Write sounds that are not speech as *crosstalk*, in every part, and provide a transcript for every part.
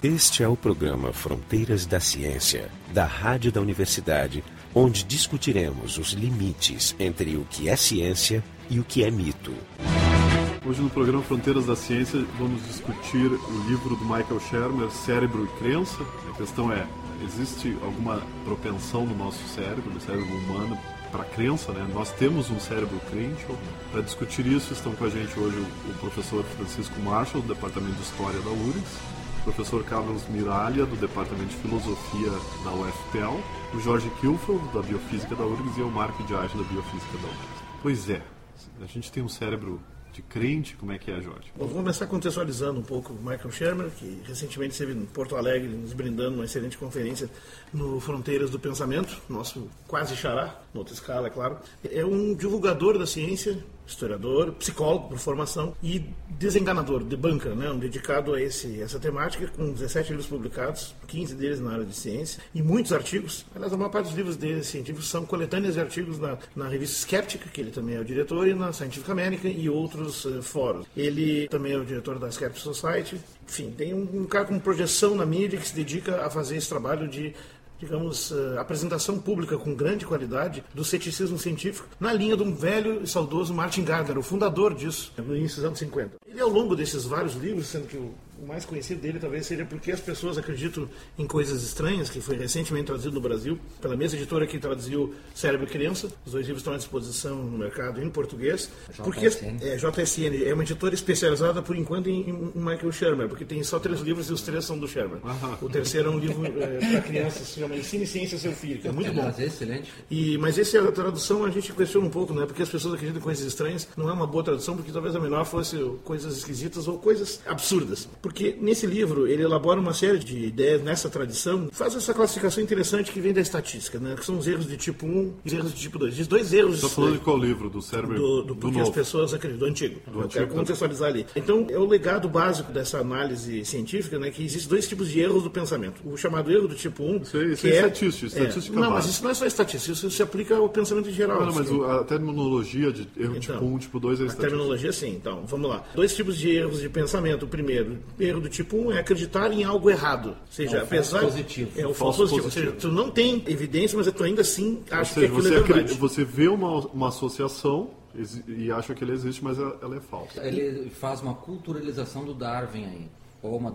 Este é o programa Fronteiras da Ciência, da Rádio da Universidade, onde discutiremos os limites entre o que é ciência e o que é mito. Hoje no programa Fronteiras da Ciência vamos discutir o livro do Michael Shermer, Cérebro e Crença. A questão é, existe alguma propensão no nosso cérebro, no cérebro humano, para crença, né? Nós temos um cérebro crente. Para discutir isso, estão com a gente hoje o professor Francisco Marshall, do Departamento de História da URGS, professor Carlos Miralha, do Departamento de Filosofia da UFPEL, o Jorge Kilfeld, da Biofísica da URGS, e o Marco Diage, da Biofísica da URGS. Pois é, a gente tem um cérebro de crente? Como é que é, Jorge? Bom, vamos começar contextualizando um pouco o Michael Shermer, que recentemente esteve em Porto Alegre nos brindando uma excelente conferência no Fronteiras do Pensamento, nosso quase xará, noutra escala, é claro. É um divulgador da ciência, historiador, psicólogo por formação e desenganador, debunker, né, um dedicado a esse, essa temática, com 17 livros publicados, 15 deles na área de ciência e muitos artigos. Aliás, a maior parte dos livros dele científicos são coletâneas de artigos na, na revista Skeptic, que ele também é o diretor, e na Scientific American e outros uh, fóruns. Ele também é o diretor da Skeptic Society. Enfim, tem um, um cara com projeção na mídia que se dedica a fazer esse trabalho de digamos, uh, apresentação pública com grande qualidade do ceticismo científico, na linha de um velho e saudoso Martin Gardner, o fundador disso, no início dos anos 50. Ele, ao longo desses vários livros, sendo que o o mais conhecido dele talvez seja porque as pessoas acreditam em coisas estranhas, que foi recentemente traduzido no Brasil pela mesma editora que traduziu Cérebro e Criança. Os dois livros estão à disposição no mercado em português. JSN. Porque é, JSN é uma editora especializada, por enquanto, em, em Michael Shermer, porque tem só três livros e os três são do Shermer. O terceiro é um livro é, para crianças, se chama Ensine Ciência Seu Filho, que é muito bom. É excelente. E, mas esse a tradução a gente questiona um pouco, né? Porque as pessoas acreditam em coisas estranhas. Não é uma boa tradução, porque talvez a menor fosse coisas esquisitas ou coisas absurdas. Porque nesse livro ele elabora uma série de ideias nessa tradição, faz essa classificação interessante que vem da estatística, né? que são os erros de tipo 1 e os erros de tipo 2. Diz dois erros. Está falando de qual livro? Do cérebro? Do, do, do que as pessoas acreditam, do antigo. Do Eu antigo, quero contextualizar ali. Então, é o legado básico dessa análise científica, né, que existem dois tipos de erros do pensamento. O chamado erro do tipo 1. Isso, isso que é, é estatística, estatística é, Não, mas isso não é só estatística, isso se aplica ao pensamento em geral. Não, mas a terminologia de erro então, tipo 1 tipo 2 é estatística. A terminologia, sim. Então, vamos lá. Dois tipos de erros de pensamento. O primeiro, erro do tipo 1 é acreditar em algo errado. Ou seja, é apesar. Positivo. É o falso, falso positivo. positivo. Ou seja, tu não tem evidência, mas tu ainda assim acha seja, que aquilo você é verdade. Você vê uma, uma associação e acha que ela existe, mas ela é falsa. Ele faz uma culturalização do Darwin aí ou uma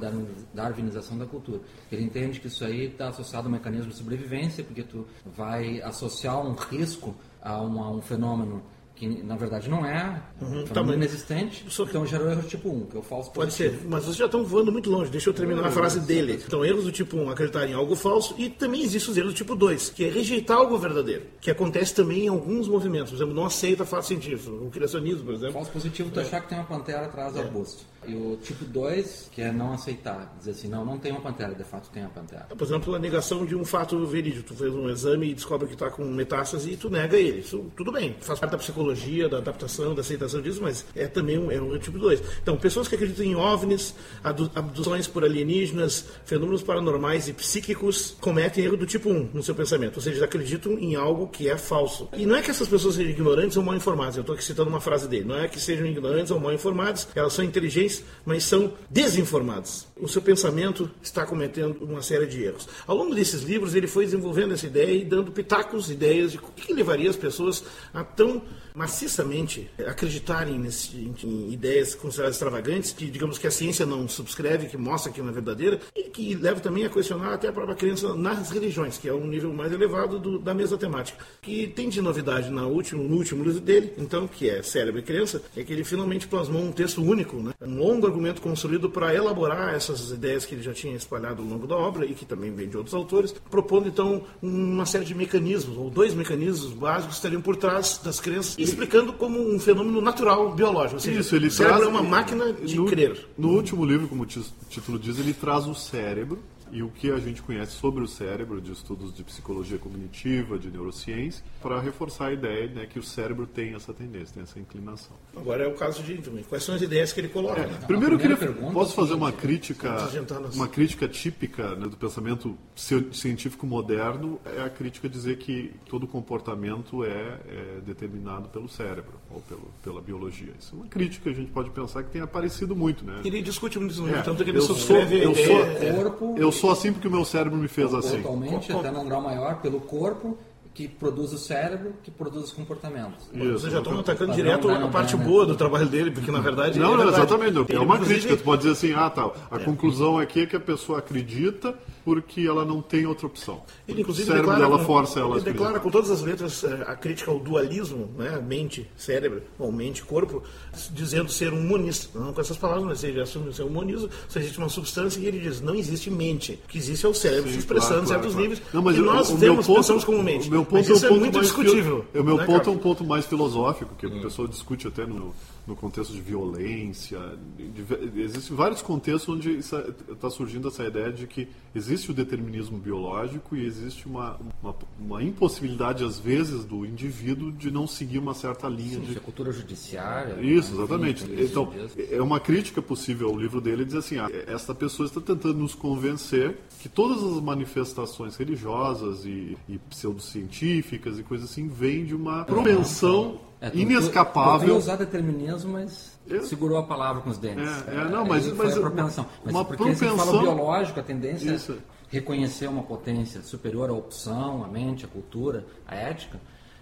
darwinização da cultura. Ele entende que isso aí está associado ao mecanismo de sobrevivência, porque tu vai associar um risco a, uma, a um fenômeno que na verdade não é, uhum, tá, inexistente, só então gerou erro tipo 1, que é o falso Pode positivo. ser, mas vocês já estão voando muito longe, deixa eu terminar a frase dele. Então, erros do tipo 1, acreditar em algo falso, e também existem os erros do tipo 2, que é rejeitar algo verdadeiro, que acontece também em alguns movimentos, por exemplo, não aceita fato científico, o criacionismo, por exemplo. Falso positivo, tu é. achar que tem uma pantera atrás do é. arbusto. E o tipo 2, que é não aceitar, dizer assim, não, não tem uma pantera, de fato tem uma pantera. Por exemplo, a negação de um fato verídico. Tu fez um exame e descobre que está com metástase e tu nega ele. Isso tudo bem, faz parte da psicologia, da adaptação, da aceitação disso, mas é também um, é um tipo 2. Então, pessoas que acreditam em OVNIs, abduções por alienígenas, fenômenos paranormais e psíquicos, cometem erro do tipo 1 no seu pensamento. Ou seja, acreditam em algo que é falso. E não é que essas pessoas sejam ignorantes ou mal informadas. Eu estou aqui citando uma frase dele. Não é que sejam ignorantes ou mal informadas, elas são inteligentes mas são desinformados. O seu pensamento está cometendo uma série de erros. Ao longo desses livros, ele foi desenvolvendo essa ideia e dando pitacos, ideias de o que levaria as pessoas a tão maciçamente acreditarem nesse, em ideias consideradas extravagantes, que digamos que a ciência não subscreve, que mostra que não é verdadeira, e que leva também a questionar até a própria crença nas religiões, que é um nível mais elevado do, da mesma temática. Que tem de novidade na último, no último livro dele, então, que é Cérebro e Crença, é que ele finalmente plasmou um texto único, né? um longo argumento construído para elaborar essas ideias que ele já tinha espalhado ao longo da obra e que também vem de outros autores, propondo então uma série de mecanismos, ou dois mecanismos básicos que estariam por trás das crenças explicando como um fenômeno natural biológico. Ou seja, Isso, ele o cérebro traz, é uma máquina de no, crer. No último livro, como o título diz, ele traz o cérebro e o que a gente conhece sobre o cérebro, de estudos de psicologia cognitiva, de neurociência, para reforçar a ideia né, que o cérebro tem essa tendência, tem essa inclinação. Agora é o caso de quais são as ideias que ele coloca. É, né? Primeiro, eu queria, posso fazer uma crítica, uma crítica típica né, do pensamento científico moderno é a crítica dizer que todo comportamento é, é determinado pelo cérebro. ou pelo, pela biologia. Isso é uma crítica que a gente pode pensar que tem aparecido muito, né? Ele discute muito isso, é, tanto que ele eu sou, eu, sou, é, corpo, eu sou assim porque o meu cérebro me fez assim. Atualmente, até num grau maior, pelo corpo que produz o cérebro, que produz os comportamentos. Isso, Vocês já estão atacando direto a parte boa do trabalho dele, porque na verdade. Não, é não, verdade. exatamente. É uma crítica. Tu pode dizer assim, ah, tá. A é. conclusão aqui é que a pessoa acredita porque ela não tem outra opção. Ele, inclusive, o cérebro declara, dela força ela Ele declara com todas as letras eh, a crítica ao dualismo, né? mente, cérebro, ou mente, corpo, dizendo ser um monista. Não com essas palavras, mas ele assume ser um monismo, se existe uma substância e ele diz, não existe mente. O que existe é o cérebro Sim, se expressando claro, em certos claro, níveis não, mas que nós o, temos, ponto, pensamos como mente. O meu ponto mas isso é, um muito discutível. O meu né, ponto é um ponto mais filosófico, que hum. a pessoa discute até no no contexto de violência. De, existem vários contextos onde está surgindo essa ideia de que existe o determinismo biológico e existe uma, uma, uma, impossibilidade, às vezes, do indivíduo de não seguir uma certa linha. Sim, de é cultura judiciária. Isso, exatamente. Então, é uma crítica possível ao livro dele dizer assim: ah, esta pessoa está tentando nos convencer que todas as manifestações religiosas e, e pseudocientíficas e coisas assim vêm de uma propensão é, tu, inescapável. Eu usar determinismo, mas eu... segurou a palavra com os dentes. É, é não, mas, mas, a propensão. Mas uma porque propensão... você fala biológico, a tendência Isso. é reconhecer uma potência superior à opção, à mente, à cultura, à ética,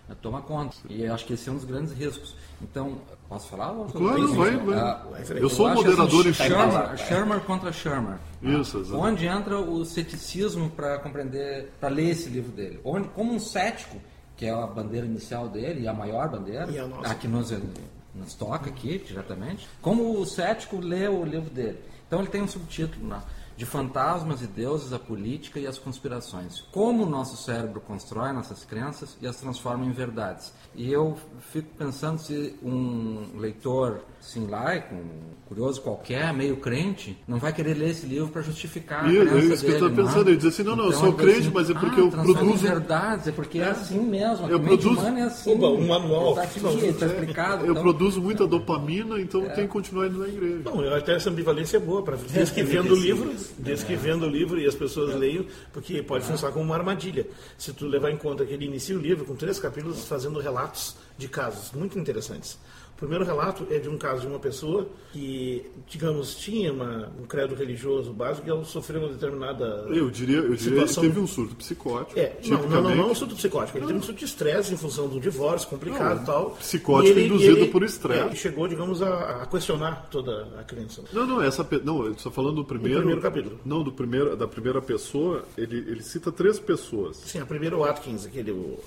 é, toma conta. E eu acho que esse é um dos grandes riscos. Então, posso falar? Claro, vai, vai. Ah, eu, sou o moderador assim, Shermer, Shermer contra Shermer. Isso, exato. Onde entra o ceticismo para compreender, para ler esse livro dele? Onde, como um cético, que é a bandeira inicial dele e a maior bandeira, a, a que nos, nos toca aqui diretamente, como o cético lê o livro dele. Então ele tem um subtítulo lá, de fantasmas e deuses, a política e as conspirações. Como o nosso cérebro constrói nossas crenças e as transforma em verdades. E eu fico pensando se um leitor assim, laico, um curioso qualquer, meio crente, não vai querer ler esse livro para justificar e, a crença É isso que eu estou pensando. Ele diz assim, não, não, então, eu sou crente, assim, mas é porque ah, eu produzo... verdades, é porque é, é assim mesmo. Eu produzo... é assim. Oba, um manual. Está aqui, está explicado. Eu então... produzo muita dopamina, então é. tem que continuar indo na igreja. Não, até essa ambivalência é boa, para desde que vendo o livro, desde que vendo o livro e as pessoas leiam, porque pode funcionar como uma armadilha. Se tu levar em conta que ele inicia o livro com três capítulos fazendo relatos de casos muito interessantes. O primeiro relato é de um caso de uma pessoa que, digamos, tinha uma, um credo religioso básico e ela sofreu uma determinada Eu diria, eu diria situação... que teve um surto psicótico. É, não, não, não, não um surto psicótico. Ele teve um surto de estresse em função do divórcio complicado não, e tal. Psicótico ele, induzido ele, por estresse. Ele chegou, digamos, a, a, questionar toda a crença. Não, não, essa, não, eu estou falando do primeiro... Do primeiro capítulo. Não, do primeiro, da primeira pessoa, ele, ele cita três pessoas. Sim, a primeira é o Atkins, aquele, o,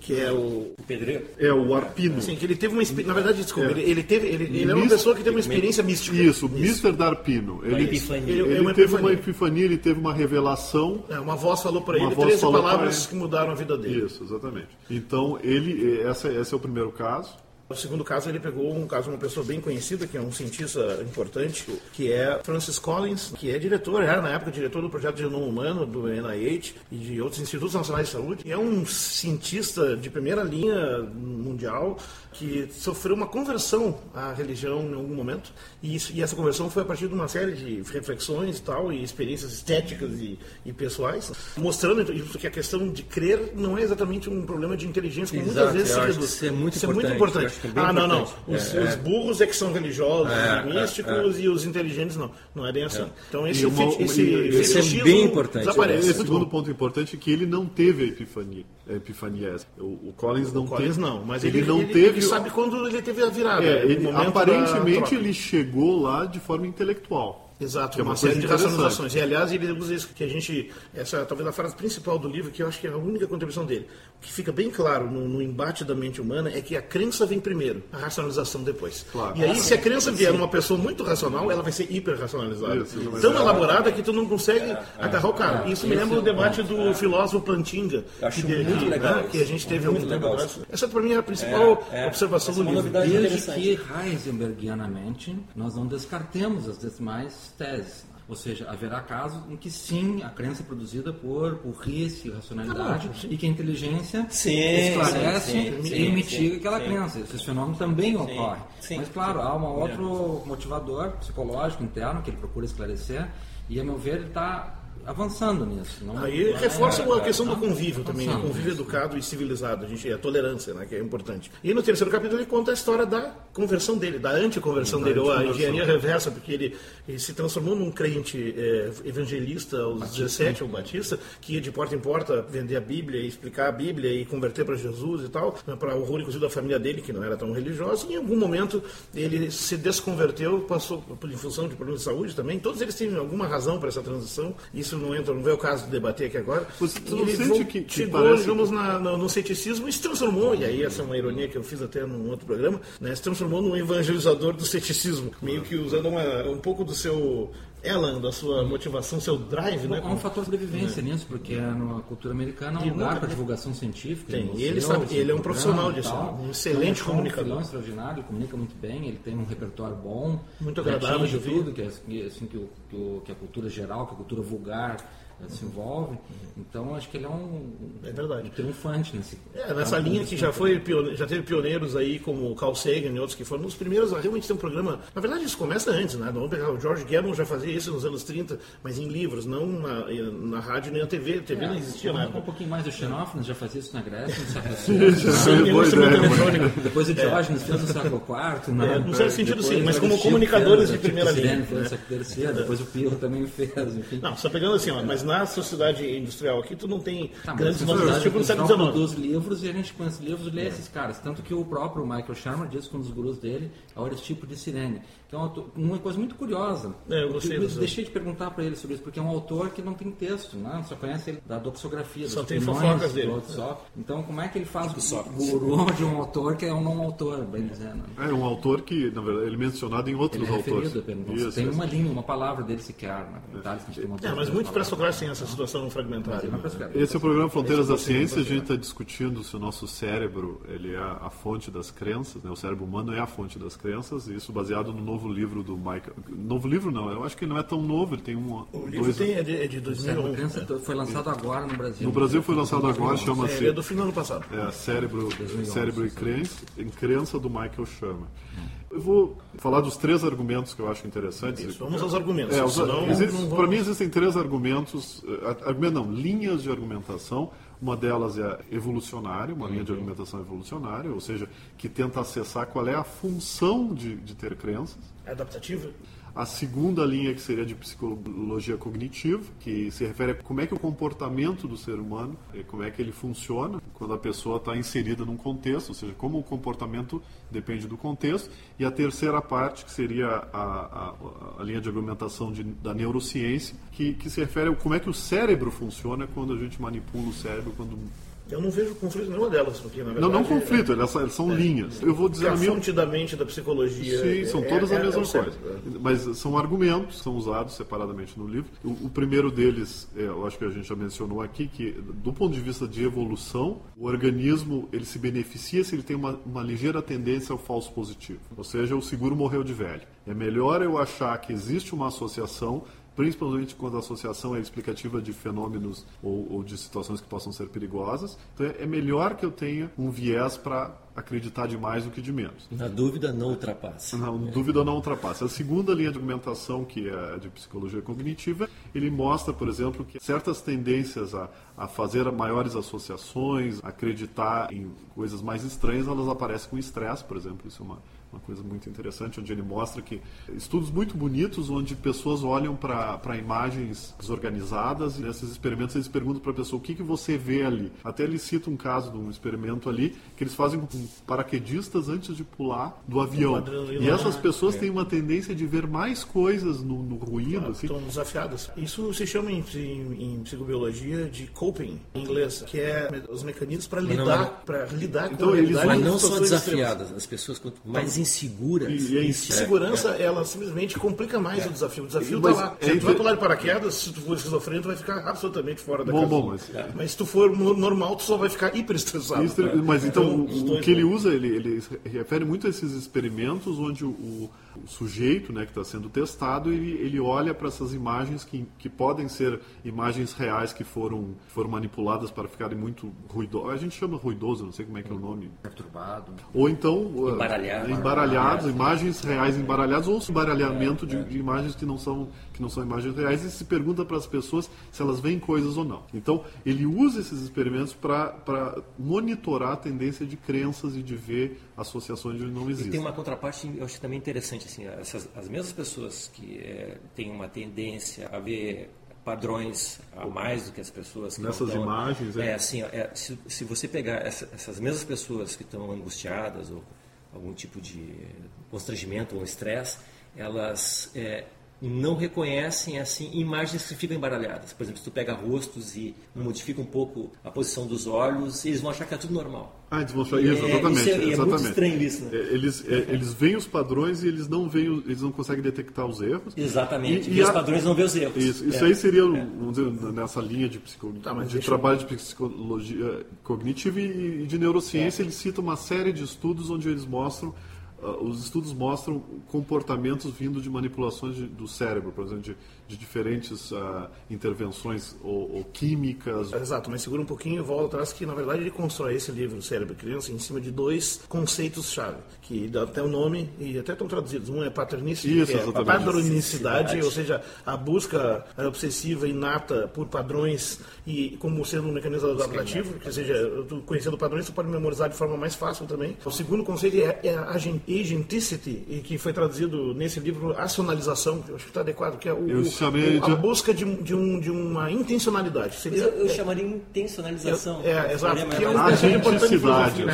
que é o... O pedreiro. É, o Arpino. Sim, que ele teve uma... Na verdade, desculpa, é. ele, ele teve ele, ele é uma pessoa que teve uma experiência mística. Isso, Mr. Darpino. Ele, epifania. ele, ele uma teve epifania. uma epifania, ele teve uma revelação. É, uma voz falou para ele 13 palavras que mudaram a vida dele. Isso, exatamente. Então, ele, essa, esse é o primeiro caso. O segundo caso, ele pegou um caso de uma pessoa bem conhecida, que é um cientista importante, que é Francis Collins, que é diretor, era na época diretor do projeto de genoma humano do NIH e de outros institutos nacionais de saúde. E é um cientista de primeira linha mundial que sofreu uma conversão à religião em algum momento. E, isso, e, essa conversão foi a partir de uma série de reflexões e tal, e experiências estéticas e, e pessoais, mostrando que a questão de crer não é exatamente um problema de inteligência, como Exato, muitas vezes se reduz. Isso é muito isso importante. É muito importante. É ah, não, não. Os, é, os, é. burros é que são religiosos, é, místicos, e os inteligentes não. Não é bem assim. Então esse, uma, esse, esse esse é bem importante. Desaparece. Esse segundo ponto importante é que ele não teve a epifania. A epifania o, o Collins não o Collins teve. não, mas ele, ele não ele, teve. Ele sabe quando ele teve a virada. É, ele, aparentemente ele chegou lá de forma intelectual. Exato, que é uma, uma série de racionalizações. E aliás, ele usa isso que a gente. Essa é talvez a frase principal do livro, que eu acho que é a única contribuição dele. O que fica bem claro no, no embate da mente humana é que a crença vem primeiro, a racionalização depois. Claro. E aí, se a crença vier numa pessoa muito racional, ela vai ser hiper-racionalizada. Tão é elaborada que tu não consegue é, agarrar o cara. Isso me lembra o debate do filósofo Plantinga. acho que, muito né. Que a gente teve algum tempo atrás. Essa, para mim, é a principal observação do livro. Desde que Heisenbergianamente nós não descartemos as demais teses. Ou seja, haverá casos em que sim, a crença é produzida por burrice, racionalidade, ah, e que a inteligência sim, esclarece sim, sim, e mitiga aquela crença. Esse fenômeno também ocorre. Mas, claro, há um outro motivador psicológico interno que ele procura esclarecer, e, a meu ver, ele está avançando nisso. Não, Aí não é- reforça a questão do tá convívio também, né? avançando convívio nisso. educado e civilizado, a, gente, a tolerância, né, que é importante. E no terceiro capítulo ele conta a história da conversão dele, da anticonversão dele, ou a engenharia reversa, porque ele, ele se transformou num crente eh, evangelista aos 17, ou batista, que ia de porta em porta vender a Bíblia, e explicar a Bíblia e converter para Jesus e tal, para o horror inclusive da família dele, que não era tão religiosa, e em algum momento ele se desconverteu, passou por em função de problemas de saúde também, todos eles têm alguma razão para essa transição, isso não entra, não é o caso de debater aqui agora. Você não ele sente que- que parece- digamos, na- no, no ceticismo e se transformou, e aí essa é uma ironia que eu fiz até num outro programa, né, se transformou num evangelizador do ceticismo, meio que usando uma- um pouco do seu elan, da sua motivação, seu drive, né? Há um fator de sobrevivência nisso, porque na cultura americana é um lugar para divulgação científica. Tem, em e ele sabe- ele é um profissional disso, um excelente Então, é um comunicador. extraordinário, comunica muito bem, ele tem um repertório bom. Muito agradável de tudo, que, é, que, assim, que, o- que, a cultura geral, que a cultura vulgar se envolve. Então, acho que ele é um, É verdade. um triunfante nesse É, nessa linha que já foi já teve pioneiros aí como o Carl Sagan e outros que foram os primeiros a realmente ter um programa. Na verdade, isso começa antes, né? Vamos pegar o George Gammon já fazia isso nos anos 30, mas em livros, não na, na rádio nem na TV. A TV não existia na Um pouquinho mais do Xenófanes já fazia isso na Grécia, no século. Depois o Diógenes fez no século IV. né? É, num certo sentido, sim, mas o como comunicadores de o primeira linha, no né? depois o Pirro também fez, enfim. Não, só pegando assim, ó, mas na sociedade industrial aqui tu não tem Tá, grandes nomes tipo no século XIX. produz livros e a gente esses livros lê esses caras. Tanto que o próprio Michael Shermer diz que um dos gurus dele é o Aristipo de Sirene. Que é um autor- uma coisa muito curiosa. É, eu gostei Eu deixei de perguntar para ele sobre isso, porque é um autor que não tem texto, né? só conhece ele da doxografia, Só tem fofocas dele. outro só. Então, como é que ele faz o guru de um autor que é um não autor, bem dizendo? É um autor que, na verdade, ele é mencionado em outros Ele é autores. referido. Isso, tem isso. uma linha, uma palavra dele sequer, né? Uma É, mas muitos pré-socráticos têm essa situação fragmentária. né? Esse é o programa Fronteiras da é o Ciência. A gente está discutindo se o nosso cérebro ele é a fonte das crenças. Né? O cérebro humano é a fonte das crenças. E isso baseado no novo livro do Michael. Novo livro não, eu acho que ele não é tão novo. Ele tem um. O livro dois... tem, é, de, é de Cérebro 2011. Criança foi lançado agora no Brasil. No Brasil foi lançado agora, É, chama-se ele é do fim do ano passado. é, Cérebro, 2011, cérebro e crença, em crença do Michael Shermer. Eu vou falar dos três argumentos que eu acho interessantes. Isso, vamos aos argumentos. É, os- senão existe- vamos- Para mim existem três argumentos, eh, argumento não, linhas de argumentação. Uma delas é a evolucionária, uma linha de argumentação evolucionária, ou seja, que tenta acessar qual é a função de, de ter crenças. É adaptativa? A segunda linha que seria de psicologia cognitiva, que se refere a como é que o comportamento do ser humano, eh, como é que ele funciona quando a pessoa está inserida num contexto, ou seja, como o comportamento depende do contexto. E a terceira parte, que seria a, a- a linha de argumentação de- da neurociência, que, que se refere a como é que o cérebro funciona quando a gente manipula o cérebro, quando Eu não vejo conflito nenhuma delas, porque na verdade. não, não conflito, elas, elas são linhas. Eu vou É, dizer a minha da mente da psicologia. Sim, são é- todas é- a é mesma coisa. né? Mas são argumentos são usados separadamente no livro. O, o primeiro deles, é, eu acho que a gente já mencionou aqui, que do ponto de vista de evolução, o organismo ele se beneficia se ele tem uma, uma ligeira tendência ao falso positivo. Ou seja, o seguro morreu de velho. É melhor eu achar que existe uma associação principalmente quando a associação é explicativa de fenômenos ou, ou de situações que possam ser perigosas. Então é é melhor que eu tenha um viés para acreditar de mais do que de menos. Na dúvida, não ultrapasse. Não, dúvida não ultrapassa. A segunda linha de argumentação, que é de psicologia cognitiva, ele mostra, por exemplo, que certas tendências a, a fazer maiores associações, acreditar em coisas mais estranhas, elas aparecem com estresse, por exemplo. Isso é uma, uma coisa muito interessante, onde ele mostra que estudos muito bonitos, onde pessoas olham para imagens desorganizadas e nesses experimentos eles perguntam para a pessoa o que, que você vê ali. Até ele cita um caso de um experimento ali que eles fazem com paraquedistas antes de pular do avião. E essas pessoas têm uma tendência de ver mais coisas no, no ruído. Assim. Estão desafiadas. Isso se chama em, em- em psicobiologia de coping, em inglês, que é os mecanismos para lidar, para lidar Então, com a eles Mas não só situações desafiadas, as pessoas quanto mais inseguras. E- e é isso isso. é- Segurança, ela simplesmente complica mais o desafio. O desafio está lá. é Se tu vai pular de paraquedas, se tu for esquizofrênico, tu vai ficar absolutamente fora da Bom, bom, mas- mas... se tu for no- normal, tu só vai ficar hiper estressado. Isso, mas então, os o, o que ele usa, ele, ele refere muito a esses experimentos onde o, o- o sujeito né, que está sendo testado, ele, ele olha para essas imagens que, que podem ser imagens reais que foram, foram manipuladas para ficarem muito ruidosas. A gente chama ruidoso, não sei como é que é o nome. Perturbado. Ou então uh, Embaralhado. embaralhados, imagens reais embaralhadas, ou embaralhamento de, de imagens que não são que não são imagens reais e se pergunta para as pessoas se elas veem coisas ou não. Então ele usa esses experimentos para monitorar a tendência de crenças e de ver associações onde não E existem. tem uma contraparte, eu acho também interessante, assim, essas, as mesmas pessoas que eh, têm uma tendência a ver padrões a mais do que as pessoas que Nessas imagens, é. é assim, é, se, se você pegar essa- essas mesmas pessoas que estão angustiadas ou algum tipo de constrangimento ou estresse, elas é, não reconhecem assim imagens que ficam embaralhadas. Por exemplo, se tu pega rostos e modifica um pouco a posição dos olhos, eles vão achar que é tudo normal. Ah, eles vão achar É, isso, exatamente. isso é- é muito exatamente. estranho isso, né? É, Eles, é, eles veem os padrões e eles não veem, eles não conseguem detectar os erros. Exatamente. E- E, e os a- padrões não vê os erros. Isso, isso É. aí seria, vamos dizer, nessa linha de, psico... Tá, mas de trabalho de psicologia cognitiva e e de neurociência. É. Ele cita uma série de estudos onde eles mostram, os estudos mostram comportamentos vindo de manipulações de- do cérebro, por exemplo, de, de diferentes ah, intervenções ou, ou químicas. Exato, mas segura um pouquinho e volta atrás que na verdade ele constrói esse livro, Cérebro e Criança, em cima de dois conceitos-chave, que dá até o nome e até estão traduzidos. Um é paternicity, Isso, é padronicidade, ou seja, a busca eh, obsessiva inata por padrões e como sendo um mecanismo adaptativo, que seja, tu conhecendo padrões, tu pode memorizar de forma mais fácil também. O segundo conceito é, é a agen- agenticity, e que foi traduzido nesse livro acionalização, que eu acho que está adequado, que é o, Eu o- a de- busca de, de, um, de uma intencionalidade. Seria, eu, eu chamaria intencionalização. É, é, exato, que é um importante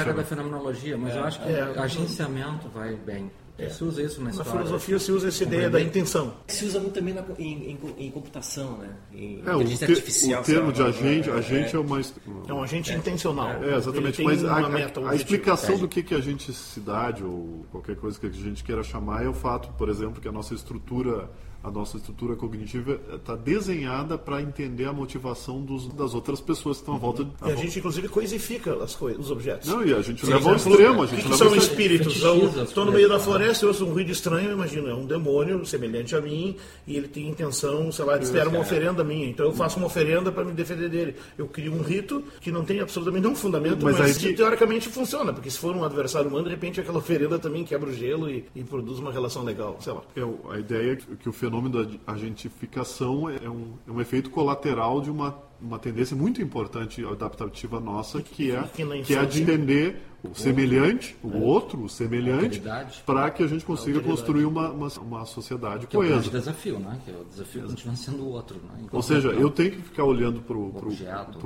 chamo. da fenomenologia, mas eu acho que É. agenciamento vai bem. Se usa isso na Na filosofia se usa essa ideia da intenção. Se usa muito também na- em, em- em computação, né? Em É, o, inteligência te- artificial. o termo de agente, é, agente é, uma. É um agente intencional. É, exatamente. Mas a, a- meta, um a objetivo. explicação do que, que a agenticidade ou qualquer coisa que a gente queira chamar é o fato, por exemplo, que a nossa estrutura, a nossa estrutura cognitiva está desenhada para entender a motivação dos- das outras pessoas que estão à volta. à E a volta- gente, inclusive, coisifica as coisas, os objetos. Não, e a gente Por leva ao extremo, a gente que, que leva são ao extremo. espíritos? Estou no coisas, meio da né? floresta, eu ouço um ruído estranho, imagina, é um demônio semelhante a mim e ele tem intenção, sei lá, de esperar uma oferenda minha. Então eu faço uma oferenda para me defender dele. Eu crio um rito que não tem absolutamente nenhum fundamento, Mas mas, aí que que- teoricamente funciona, porque se for um adversário humano, de repente aquela oferenda também quebra o gelo e, e produz uma relação legal, sei lá. É, a ideia é que, que o fenômeno da agentificação é um, é um efeito colateral de uma, uma tendência muito importante adaptativa nossa, que é, que é a de entender o semelhante, o outro, o semelhante, para que a gente consiga construir uma, uma, uma sociedade Que é o grande coesa. desafio, né? Que é o desafio continua sendo o outro. Né? Ou seja, eu tenho que ficar olhando para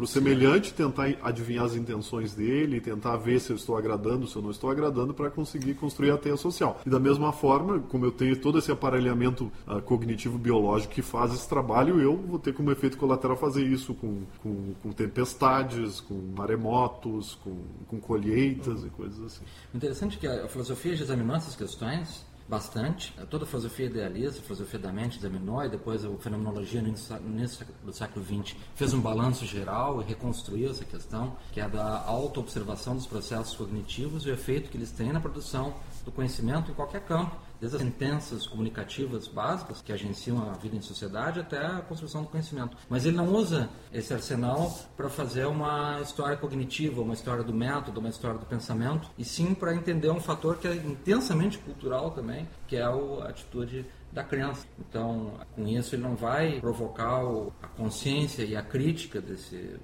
o semelhante, tentar adivinhar as intenções dele, tentar ver se eu estou agradando, se eu não estou agradando, para conseguir construir a teia social. E da mesma forma, como eu tenho todo esse aparelhamento ah, cognitivo biológico que faz esse trabalho, eu vou ter como efeito colateral fazer isso com, com, com tempestades, com maremotos, com, com colheitas e coisas assim. Interessante é que a filosofia já examinou essas questões bastante. Toda a filosofia idealista, a filosofia da mente examinou, e depois a fenomenologia no início do século XX fez um balanço geral e reconstruiu essa questão, que é da auto-observação dos processos cognitivos e o efeito que eles têm na produção do conhecimento em qualquer campo, desde as sentenças comunicativas básicas que agenciam a vida em sociedade até a construção do conhecimento. Mas ele não usa esse arsenal para fazer uma história cognitiva, uma história do método, uma história do pensamento, e sim para entender um fator que é intensamente cultural também, que é a atitude da criança. Então, com isso ele não vai provocar a consciência e a crítica desse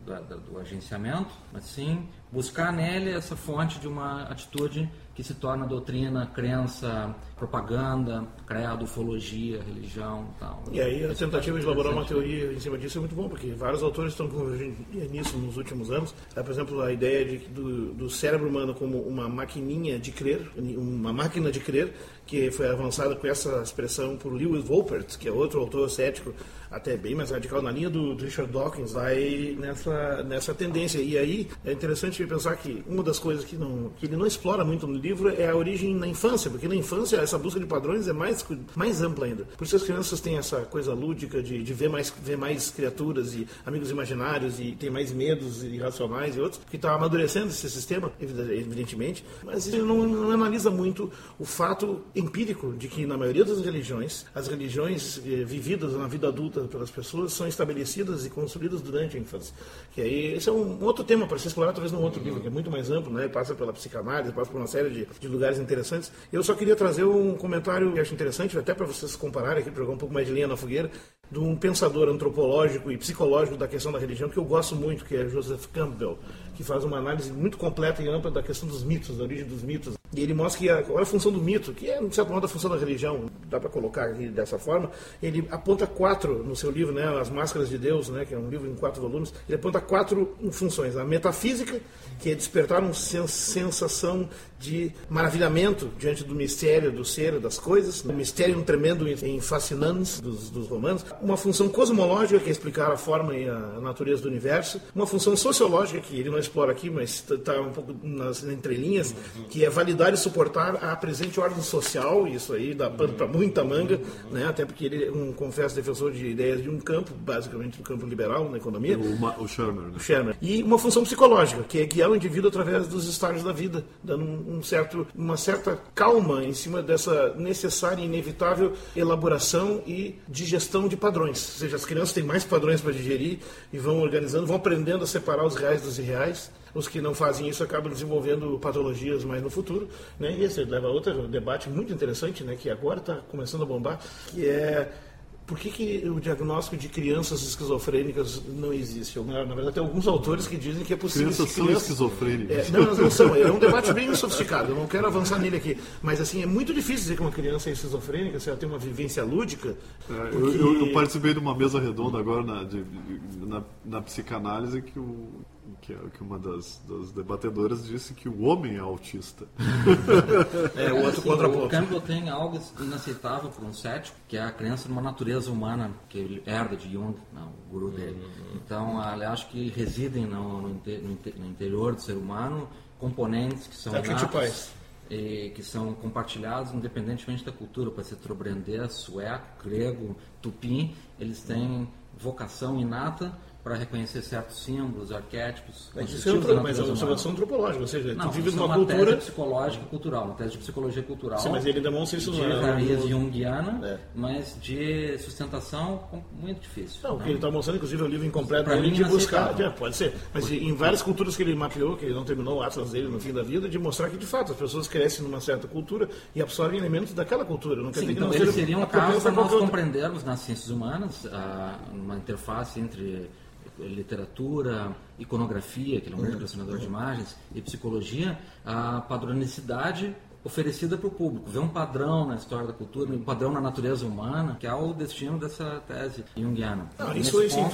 do agenciamento, mas sim buscar nele essa fonte de uma atitude que se torna doutrina, crença, propaganda, credo, ufologia, religião, tal. E aí a tentativa de elaborar uma teoria em cima disso é muito bom, porque vários autores estão convergindo nisso nos últimos anos. É, por exemplo, a ideia de, do, do cérebro humano como uma maquininha de crer, uma máquina de crer, que foi avançada com essa expressão por Lewis Wolpert, que é outro autor cético, até bem mais radical, na linha do, do Richard Dawkins, vai nessa, nessa tendência. E aí é interessante pensar que uma das coisas que, não, que ele não explora muito no livro é a origem na infância, porque na infância essa busca de padrões é mais, mais ampla ainda. Por isso as crianças têm essa coisa lúdica de, de ver, mais, ver mais criaturas e amigos imaginários e tem mais medos irracionais e outros, que está amadurecendo esse sistema, evidentemente, mas ele não, não analisa muito o fato empírico de que na maioria das religiões, as religiões eh, vividas na vida adulta pelas pessoas são estabelecidas e construídas durante a infância. Que aí esse é um outro tema para ser explorado talvez num outro livro, que é muito mais amplo, né? Passa pela psicanálise, passa por uma série de, de lugares interessantes. Eu só queria trazer um comentário que acho interessante, até para vocês compararem aqui, para jogar um pouco mais de linha na fogueira, de um pensador antropológico e psicológico da questão da religião que eu gosto muito, que é Joseph Campbell, que faz uma análise muito completa e ampla da questão dos mitos, da origem dos mitos. E ele mostra que a, qual é a função do mito, que é, de certo modo, a função da religião, dá para colocar aqui dessa forma. Ele aponta quatro no seu livro, né, As Máscaras de Deus, né, que é um livro em quatro volumes. Ele aponta quatro funções: a metafísica, que é despertar uma sensação de maravilhamento diante do mistério do ser, das coisas, um mistério tremendo em fascinantes dos, dos romanos. Uma função cosmológica, que é explicar a forma e a natureza do universo. Uma função sociológica, que ele não explora aqui, mas está um pouco nas entrelinhas, que é validar e suportar a presente ordem social. Isso aí dá pano para muita manga, né? até porque ele é um confesso defensor de ideias de um campo, basicamente do campo liberal na economia. O, o Shermer. Né? O Shermer. E uma função psicológica, que é guiar o indivíduo através dos estágios da vida, dando um um certo, uma certa calma em cima dessa necessária e inevitável elaboração e digestão de padrões. Ou seja, as crianças têm mais padrões para digerir e vão organizando, vão aprendendo a separar os reais dos irreais. Os que não fazem isso acabam desenvolvendo patologias mais no futuro. Né? E esse leva a outro debate muito interessante, né? que agora está começando a bombar, que é por que, que o diagnóstico de crianças esquizofrênicas não existe? Na verdade, tem alguns autores que dizem que é possível. Crianças são crianças... esquizofrênicas. É, não, não são. É um debate bem sofisticado. Eu não quero avançar nele aqui. Mas, assim, é muito difícil dizer que uma criança é esquizofrênica se ela tem uma vivência lúdica. É, porque... eu, eu, eu, participei de uma mesa redonda agora na, de, na, na psicanálise que o que, que uma das, das, debatedoras disse que o homem é autista. *laughs* é, o outro assim, contra o Campbell tem algo inaceitável para um cético, que é a crença numa natureza humana, que ele herda de Jung, não, o guru dele. Uhum. Então, eu acho que residem no, no, no, interior do ser humano componentes que são inatos, e que são compartilhados independentemente da cultura, pode ser trobrandês, sueco, grego, tupi, eles têm vocação inata para reconhecer certos símbolos, arquétipos. Mas isso é, outra, mas é uma observação antropológica, ou seja, não, tu vives numa uma cultura. tese psicológica cultural, uma tese de psicologia cultural. Sim, mas ele demonstra isso de raiz junguiana, é. mas de sustentação muito difícil. Não, o que ele está mostrando, inclusive, é o livro incompleto dele de buscar. É, pode ser, mas em várias culturas que ele mapeou, que ele não terminou o Atlas dele no fim da vida, de mostrar que, de fato, as pessoas crescem numa certa cultura e absorvem elementos daquela cultura. Não quer Sim, dizer então que não ele seria um caso para nós compreendermos nas ciências humanas uma interface entre literatura, iconografia, que é um grande colecionador de imagens, e psicologia, a padronicidade oferecida para o público, ver um padrão na história da cultura, um padrão na natureza humana, que é o destino dessa tese junguiana. Não, isso aí sim,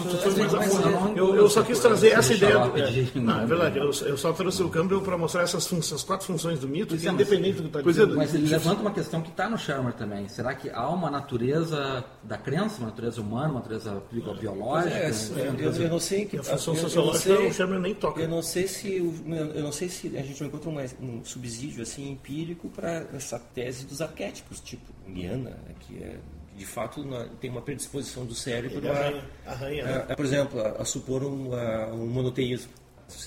eu, eu, só quis trazer essa ideia. Do, é, não, é verdade, eu, eu, só trouxe o Campbell para mostrar essas, funções, quatro funções do mito, que é independente do que está dizendo. Mas ele levanta uma questão que está no Shermer também. Será que há uma natureza da crença, uma natureza humana, uma natureza biológica? É, eu, eu, não sei que a função sociológica o Shermer nem toca. Eu não sei se eu não sei se a gente não encontra um subsídio assim empírico para essa tese dos arquétipos, tipo Guiana, que é de fato tem uma predisposição do cérebro a, arranha, arranha, né? a, a, por exemplo, a, a supor um, um, monoteísmo,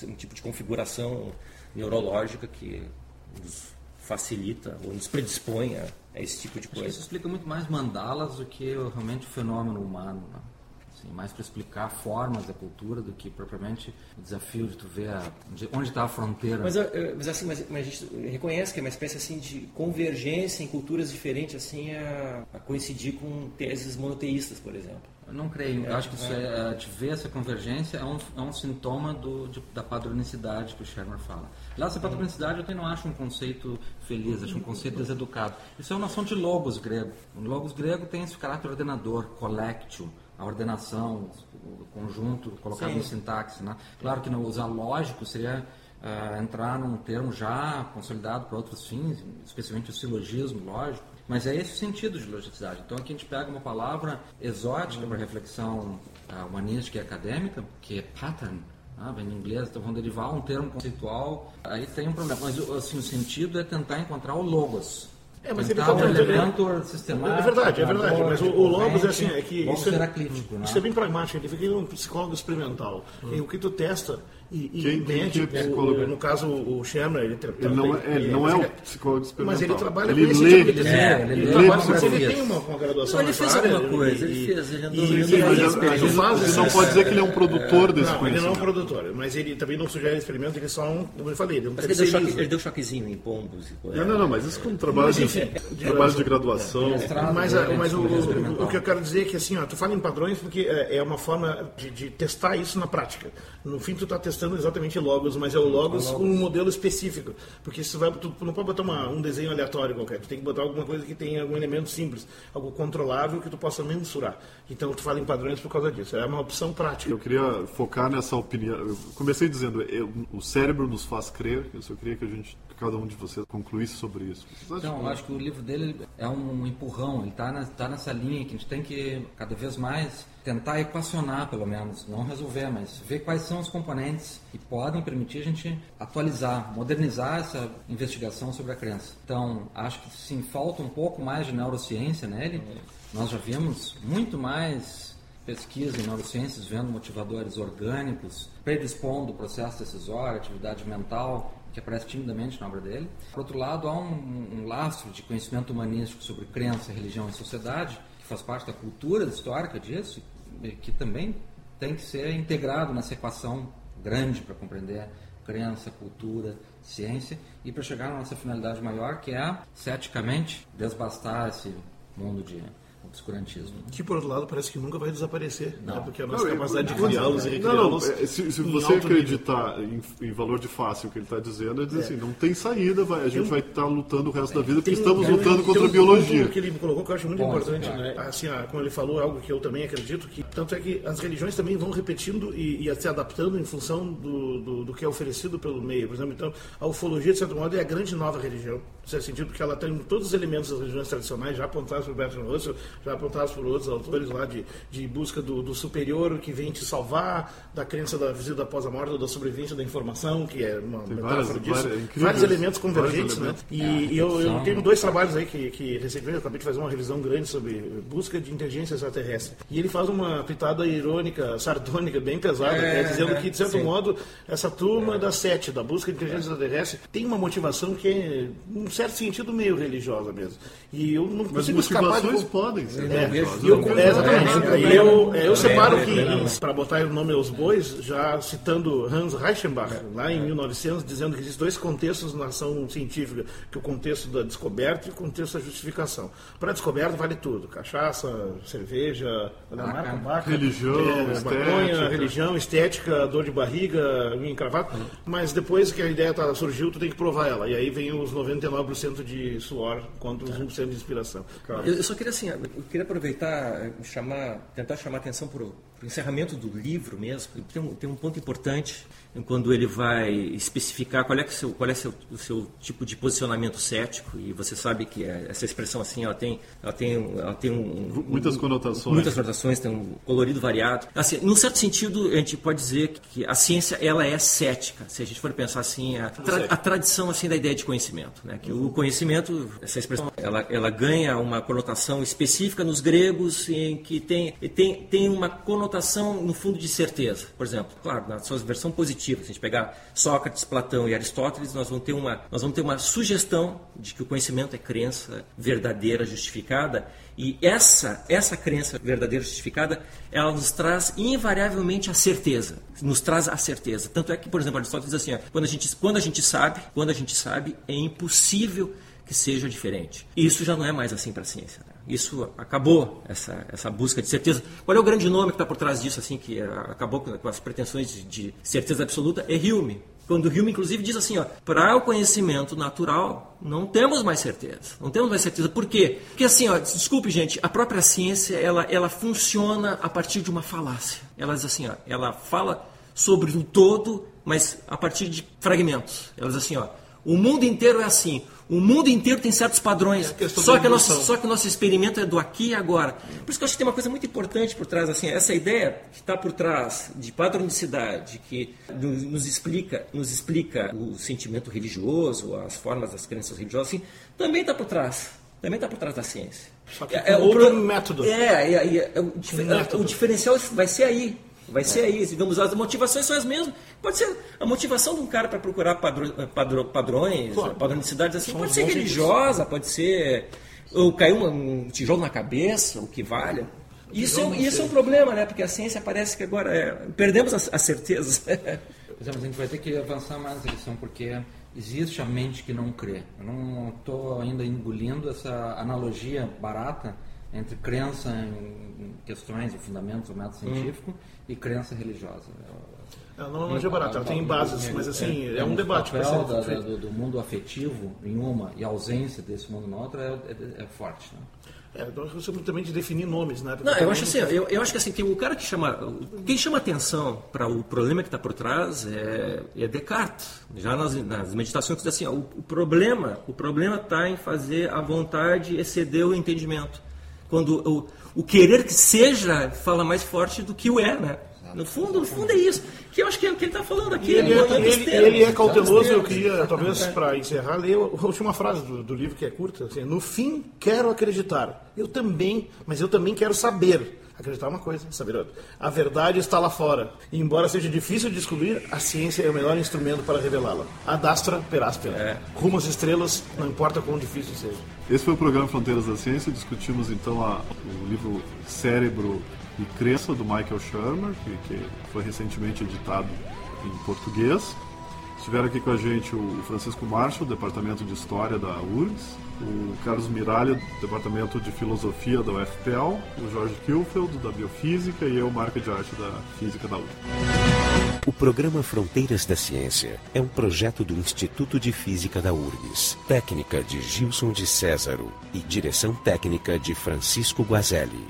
um tipo de configuração neurológica que nos facilita ou nos predispõe a, esse tipo de coisa. isso explica muito mais mandalas do que realmente o fenômeno humano. Né? Assim, mais para explicar formas da cultura do que propriamente o desafio de tu ver a, de onde está a fronteira. Mas, mas assim, mas, mas, a gente reconhece que é uma espécie assim de convergência em culturas diferentes assim a, a coincidir com teses monoteístas, por exemplo. Eu não creio. Eu acho que isso é, é, de ver essa convergência é um, é um sintoma do, de, da padronicidade que o Shermer fala. Lá, essa padronicidade eu não acho um conceito feliz, acho um conceito deseducado. Isso é uma noção de logos grego. O logos grego tem esse caráter ordenador, collectio, a ordenação, o conjunto colocado Sim. em sintaxe. Né? Claro que não usar lógico seria uh, entrar num termo já consolidado para outros fins, especialmente o silogismo lógico, mas é esse o sentido de logicidade. Então aqui a gente pega uma palavra exótica para reflexão uh, humanística e acadêmica, que é pattern, ah, vem em inglês, então vão derivar um termo conceitual, aí tem um problema. Mas assim, o sentido é tentar encontrar o logos. É, mas tentar ele um tá elemento sistemático. É verdade, é verdade. Mas o, o Logos é assim, é que isso é, heraclítico, né? isso é bem pragmático. Ele fica um psicólogo experimental. E o que tu testa e, e Quem- quem que é psicólogo? o- no caso o Sherman, ele, Ele não é, ele não é o psicólogo experimental. Mas ele trabalha ele com esse lê, tipo de desenho. É, ele, ele lê trabalha, mas psicografias. ele tem uma, uma graduação Ele fez área, alguma coisa, ele e- fez, ele andou e- ele não pode dizer que ele é um produtor desse Não, ele não é um produtor, mas ele também não sugere experimento, ele é só um, como eu falei, ele é um Mas ele deu, choque, ele deu choquezinho em pombos. e coisa. Não, não, não, mas isso com trabalho de, enfim, trabalho de graduação. Mas, né, mas o, que eu quero dizer é que assim, ó, tu fala em padrões porque é, é uma forma de, de testar isso na prática. No fim, tu está testando exatamente logos, mas é o logos com um modelo específico. Porque se vai, tu não pode botar uma- um desenho aleatório qualquer, tu tem que botar alguma coisa que tenha algum elemento simples, algo controlável que tu possa mensurar. Então, tu fala em padrões por causa disso. É uma opção prática. Eu queria focar nessa opinião. Eu comecei dizendo, eu- o cérebro nos faz crer. Eu só queria que a gente, cada um de vocês concluísse sobre isso. Então, eu acho que o livro dele é um empurrão, ele está tá nessa linha que a gente tem que, cada vez mais, tentar equacionar, pelo menos, não resolver, mas ver quais são os componentes que podem permitir a gente atualizar, modernizar essa investigação sobre a crença. Então, acho que sim, falta um pouco mais de neurociência nele. Nós já vimos muito mais pesquisa em neurociências vendo motivadores orgânicos, predispondo o processo decisório, atividade mental, que aparece timidamente na obra dele. Por outro lado, há um, um lastro de conhecimento humanístico sobre crença, religião e sociedade, que faz parte da cultura histórica disso, que também tem que ser integrado nessa equação grande para compreender crença, cultura, ciência e para chegar na nossa finalidade maior, que é, ceticamente, desbastar esse mundo de obscurantismo. Que, por outro lado, parece que nunca vai desaparecer. Né? Porque a nossa Não, eu- capacidade de não, criá-los e Não, não, recriá-los. é, se, se você acreditar em, em valor de fácil o que ele está dizendo, é dizer assim, não tem saída, vai- a gente vai estar lutando o resto da vida porque Tem estamos lutando contra um a biologia. que ele colocou que eu acho muito Bom, importante, né? Assim, ah, como ele falou, é algo que eu também acredito, que tanto é que as religiões também vão repetindo e, e se adaptando em função do, do, do que é oferecido pelo meio. Por exemplo, então, a ufologia, de certo modo, é a grande nova religião, no certo sentido, porque ela tem todos os elementos das religiões tradicionais, já apontados por Bertrand Russell, já apontados por outros autores lá de, de busca do, do superior que vem te salvar, da crença da visita após a morte, ou da sobrevivência da informação, que é uma Tem metáfora várias- disso. várias- incríveis- vários elementos vários convergentes, né? elementos. E, e eu, eu são- tenho dois trabalhos aí que, que recentemente eu acabei de fazer uma revisão grande sobre busca de inteligência extraterrestre. E ele faz uma pitada irônica, sardônica, bem pesada, É, né? dizendo que, de certo sim. modo, essa turma da sete, da busca de inteligência extraterrestre, tem uma motivação que é, num certo sentido, meio religiosa mesmo. E eu não Mas consigo escapar de... motivações podem É, e eu, é, exatamente. É, E eu, é, eu separo é, que, é, para botar o nome aos bois, já citando Hans Reichenbach, lá em 1900, dizendo que existem dois contextos na ação científica, que é o contexto da descoberta e o contexto da justificação. Para a descoberta vale tudo, cachaça, cerveja, marca, Religião, é, estética. maconha, religião, estética, dor de barriga, unha encravada. Mas depois que a ideia tá, surgiu, tu tem que provar ela. E aí vem os 99% de suor contra os 1% de inspiração. Eu, eu só queria assim, eu queria aproveitar, eh, chamar, tentar chamar a atenção para o encerramento do livro mesmo. Tem um, tem um ponto importante quando ele vai especificar qual é, que o seu, qual é seu, o seu tipo de posicionamento cético. E você sabe que eh, essa expressão assim, ela tem, ela tem, ela tem um, Muitas conotações. Muitas conotações, tem um colorido variado. Assim, num certo sentido, a gente pode dizer que a ciência ela é cética. Se a gente for pensar assim, a, tra- a tradição assim da ideia de conhecimento, né? Que o conhecimento, essa expressão, ela, ela ganha uma conotação específica nos gregos em que tem tem tem uma conotação no fundo de certeza. Por exemplo, claro, na sua versão positiva, se a gente pegar Sócrates, Platão e Aristóteles, nós vamos ter uma nós vamos ter uma sugestão de que o conhecimento é crença verdadeira, justificada e essa, essa crença verdadeira justificada, ela nos traz invariavelmente a certeza. Nos traz a certeza. Tanto é que, por exemplo, Aristóteles diz assim, ó, quando, a gente, quando a gente sabe, quando a gente sabe, é impossível que seja diferente. E isso já não é mais assim para a ciência. né? Isso acabou, essa, essa busca de certeza. Qual é o grande nome que está por trás disso, assim, que eh, acabou com, as pretensões de, de certeza absoluta? É Hume. Quando Hume, inclusive, diz assim, ó, para o conhecimento natural, não temos mais certeza. Não temos mais certeza. Por quê? Porque assim, ó, desculpe, gente, a própria ciência, ela, ela funciona a partir de uma falácia. Ela diz assim, ó, ela fala sobre o todo, mas a partir de fragmentos. Ela diz assim, ó, o mundo inteiro é assim. O mundo inteiro tem certos padrões. É só, que só que o nosso experimento é do aqui e agora. Por isso que eu acho que tem uma coisa muito importante por trás, assim, essa ideia que está por trás de padronicidade, que nos, explica, nos explica o sentimento religioso, as formas das crenças religiosas, assim, também está por trás. Também está por trás da ciência. Só que com outro método. É, é, é, é, o, método. o diferencial vai ser aí. Vai ser aí, digamos, as motivações são as mesmas. Pode ser a motivação de um cara para procurar padro, padro- padrões, Claro. padronicidades assim, São pode ser religiosa, pode ser ou caiu um, um tijolo na cabeça, o que valha. Isso é, um- isso é um problema, né? Porque a ciência parece que agora é, perdemos as, as certezas. Pois é, mas a gente vai ter que avançar mais na lição, porque existe a mente que não crê. Eu não estou ainda engolindo essa analogia barata entre crença em questões e fundamentos do método científico e crença religiosa. Ela não, não é barata, ela tem bases, mas assim, é, um debate. O papel da- do, do mundo afetivo em uma e a ausência desse mundo na outra é, é- é forte. Né? É, então, eu sou muito também de definir nomes, né? Não, eu acho assim, eu, eu acho que assim, que o cara que chama. Quem chama atenção para o problema que está por trás é, é Descartes. Já nas, nas meditações que diz assim, ó, o, o problema o problema está em fazer a vontade exceder o entendimento. Quando o, o querer que seja fala mais forte do que o é, né? No fundo, no fundo é isso. Que eu acho que é o que ele está falando aqui. E ele, é é, ele, ele é cauteloso, eu queria, talvez, para encerrar, ler a última frase do, do livro, que é curta. Assim, no fim, quero acreditar. Eu também, mas eu também quero saber. Acreditar é uma coisa, saber outra. A verdade está lá fora. E, embora seja difícil de descobrir, a ciência é o melhor instrumento para revelá-la. Ad astra per aspera. É. Rumo às estrelas, não importa quão difícil seja. Esse foi o programa Fronteiras da Ciência. Discutimos então a- o livro Cérebro e Crença do Michael Shermer, que, que foi recentemente editado em português. Estiveram aqui com a gente o Francisco Marshall, do Departamento de História da URGS, o Carlos Miralha, Departamento de Filosofia da UFPEL, o Jorge Kilfeld, da Biofísica, e eu, Marca de Arte da Física da URGS. O programa Fronteiras da Ciência é um projeto do Instituto de Física da URGS, técnica de Gilson de Césaro e direção técnica de Francisco Guazelli.